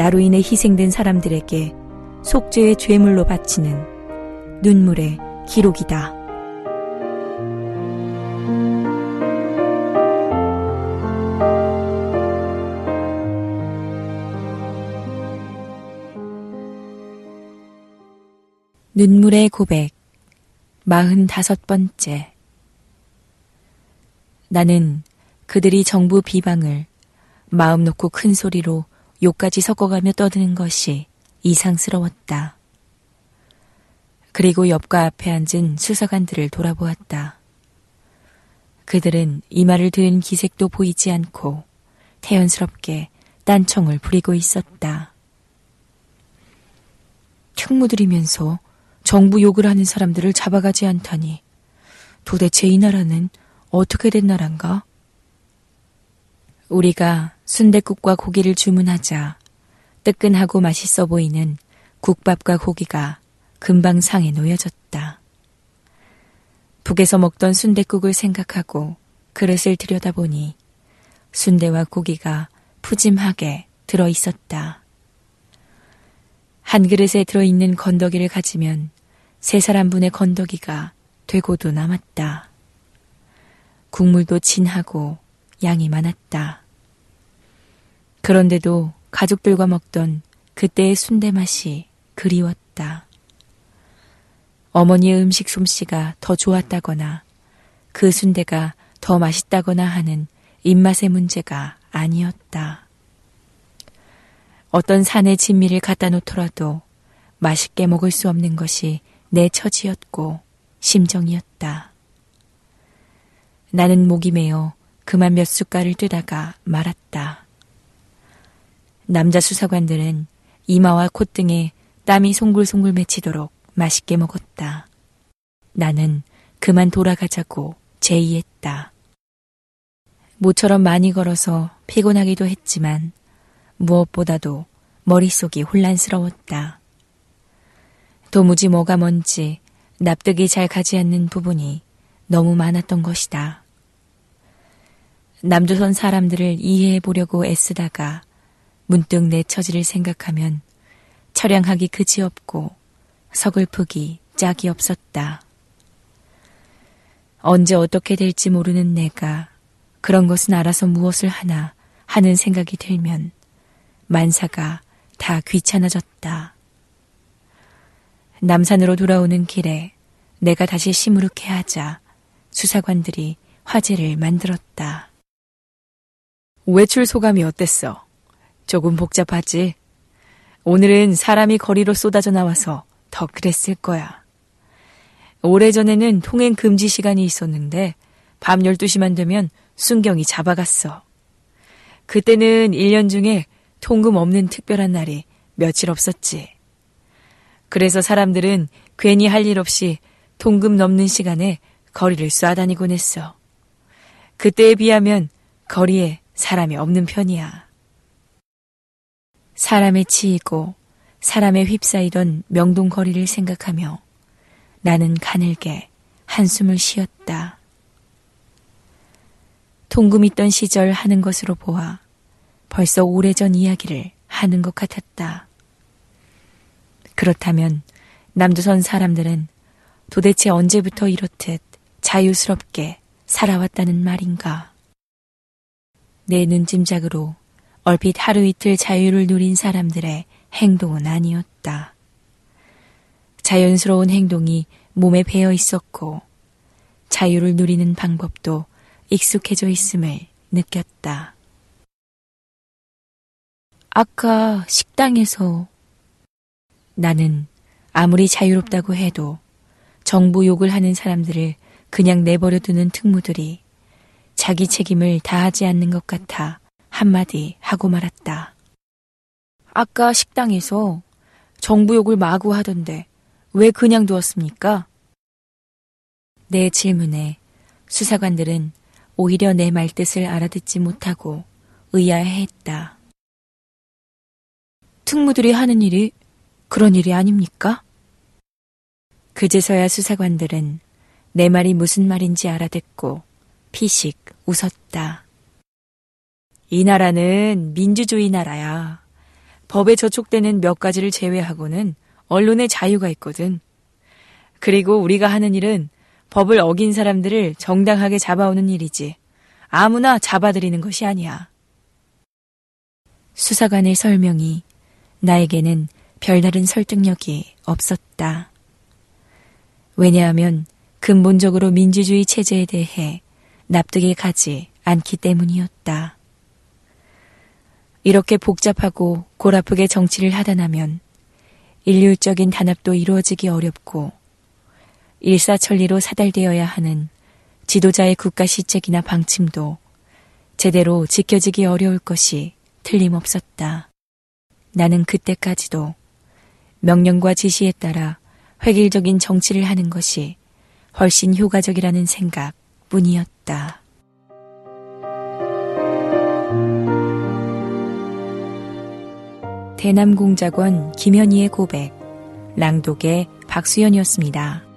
나로 인해 희생된 사람들에게 속죄의 죄물로 바치는 눈물의 기록이다. 눈물의 고백, 마흔다섯 번째. 나는 그들이 정부 비방을 마음 놓고 큰 소리로 욕까지 섞어가며 떠드는 것이 이상스러웠다. 그리고 옆과 앞에 앉은 수사관들을 돌아보았다. 그들은 이 말을 들은 기색도 보이지 않고 태연스럽게 딴청을 부리고 있었다. 특무들이면서 정부 욕을 하는 사람들을 잡아가지 않다니 도대체 이 나라는 어떻게 된 나라인가? 우리가 순대국과 고기를 주문하자 뜨끈하고 맛있어 보이는 국밥과 고기가 금방 상에 놓여졌다. 북에서 먹던 순대국을 생각하고 그릇을 들여다보니 순대와 고기가 푸짐하게 들어 있었다. 한 그릇에 들어 있는 건더기를 가지면 세 사람분의 건더기가 되고도 남았다. 국물도 진하고 양이 많았다. 그런데도 가족들과 먹던 그때의 순대 맛이 그리웠다. 어머니의 음식 솜씨가 더 좋았다거나 그 순대가 더 맛있다거나 하는 입맛의 문제가 아니었다. 어떤 산의 진미를 갖다 놓더라도 맛있게 먹을 수 없는 것이 내 처지였고 심정이었다. 나는 목이 메어 그만 몇 숟갈을 뜨다가 말았다. 남자 수사관들은 이마와 콧등에 땀이 송글송글 맺히도록 맛있게 먹었다. 나는 그만 돌아가자고 제의했다. 모처럼 많이 걸어서 피곤하기도 했지만 무엇보다도 머릿속이 혼란스러웠다. 도무지 뭐가 뭔지 납득이 잘 가지 않는 부분이 너무 많았던 것이다. 남조선 사람들을 이해해 보려고 애쓰다가 문득 내 처지를 생각하면 처량하기 그지없고 서글프기 짝이 없었다. 언제 어떻게 될지 모르는 내가 그런 것은 알아서 무엇을 하나 하는 생각이 들면 만사가 다 귀찮아졌다. 남산으로 돌아오는 길에 내가 다시 시무룩해 하자 수사관들이 화제를 만들었다. 외출 소감이 어땠어? 조금 복잡하지? 오늘은 사람이 거리로 쏟아져 나와서 더 그랬을 거야. 오래전에는 통행 금지 시간이 있었는데 밤 12시만 되면 순경이 잡아갔어. 그때는 1년 중에 통금 없는 특별한 날이 며칠 없었지. 그래서 사람들은 괜히 할 일 없이 통금 넘는 시간에 거리를 쏴다니곤 했어. 그때에 비하면 거리에 사람이 없는 편이야. 사람에 치이고 사람에 휩싸이던 명동 거리를 생각하며 나는 가늘게 한숨을 쉬었다. 통금 있던 시절 하는 것으로 보아 벌써 오래전 이야기를 하는 것 같았다. 그렇다면 남조선 사람들은 도대체 언제부터 이렇듯 자유스럽게 살아왔다는 말인가? 내 눈짐작으로 얼핏 하루 이틀 자유를 누린 사람들의 행동은 아니었다. 자연스러운 행동이 몸에 배어 있었고 자유를 누리는 방법도 익숙해져 있음을 느꼈다. 아까 식당에서 나는 아무리 자유롭다고 해도 정부 욕을 하는 사람들을 그냥 내버려 두는 특무들이 자기 책임을 다하지 않는 것 같아 한마디 하고 말았다. 아까 식당에서 정부 욕을 마구 하던데 왜 그냥 두었습니까? 내 질문에 수사관들은 오히려 내 말뜻을 알아듣지 못하고 의아해했다. 특무들이 하는 일이 그런 일이 아닙니까? 그제서야 수사관들은 내 말이 무슨 말인지 알아듣고 피식 웃었다. 이 나라는 민주주의 나라야. 법에 저촉되는 몇 가지를 제외하고는 언론의 자유가 있거든. 그리고 우리가 하는 일은 법을 어긴 사람들을 정당하게 잡아오는 일이지. 아무나 잡아들이는 것이 아니야. 수사관의 설명이 나에게는 별다른 설득력이 없었다. 왜냐하면 근본적으로 민주주의 체제에 대해 납득이 가지 않기 때문이었다. 이렇게 복잡하고 골아프게 정치를 하다 나면 인류적인 단합도 이루어지기 어렵고 일사천리로 사달되어야 하는 지도자의 국가 시책이나 방침도 제대로 지켜지기 어려울 것이 틀림없었다. 나는 그때까지도 명령과 지시에 따라 획일적인 정치를 하는 것이 훨씬 효과적이라는 생각 뿐이었다. 대남공작원 김현희의 고백, 랑독의 박수연이었습니다.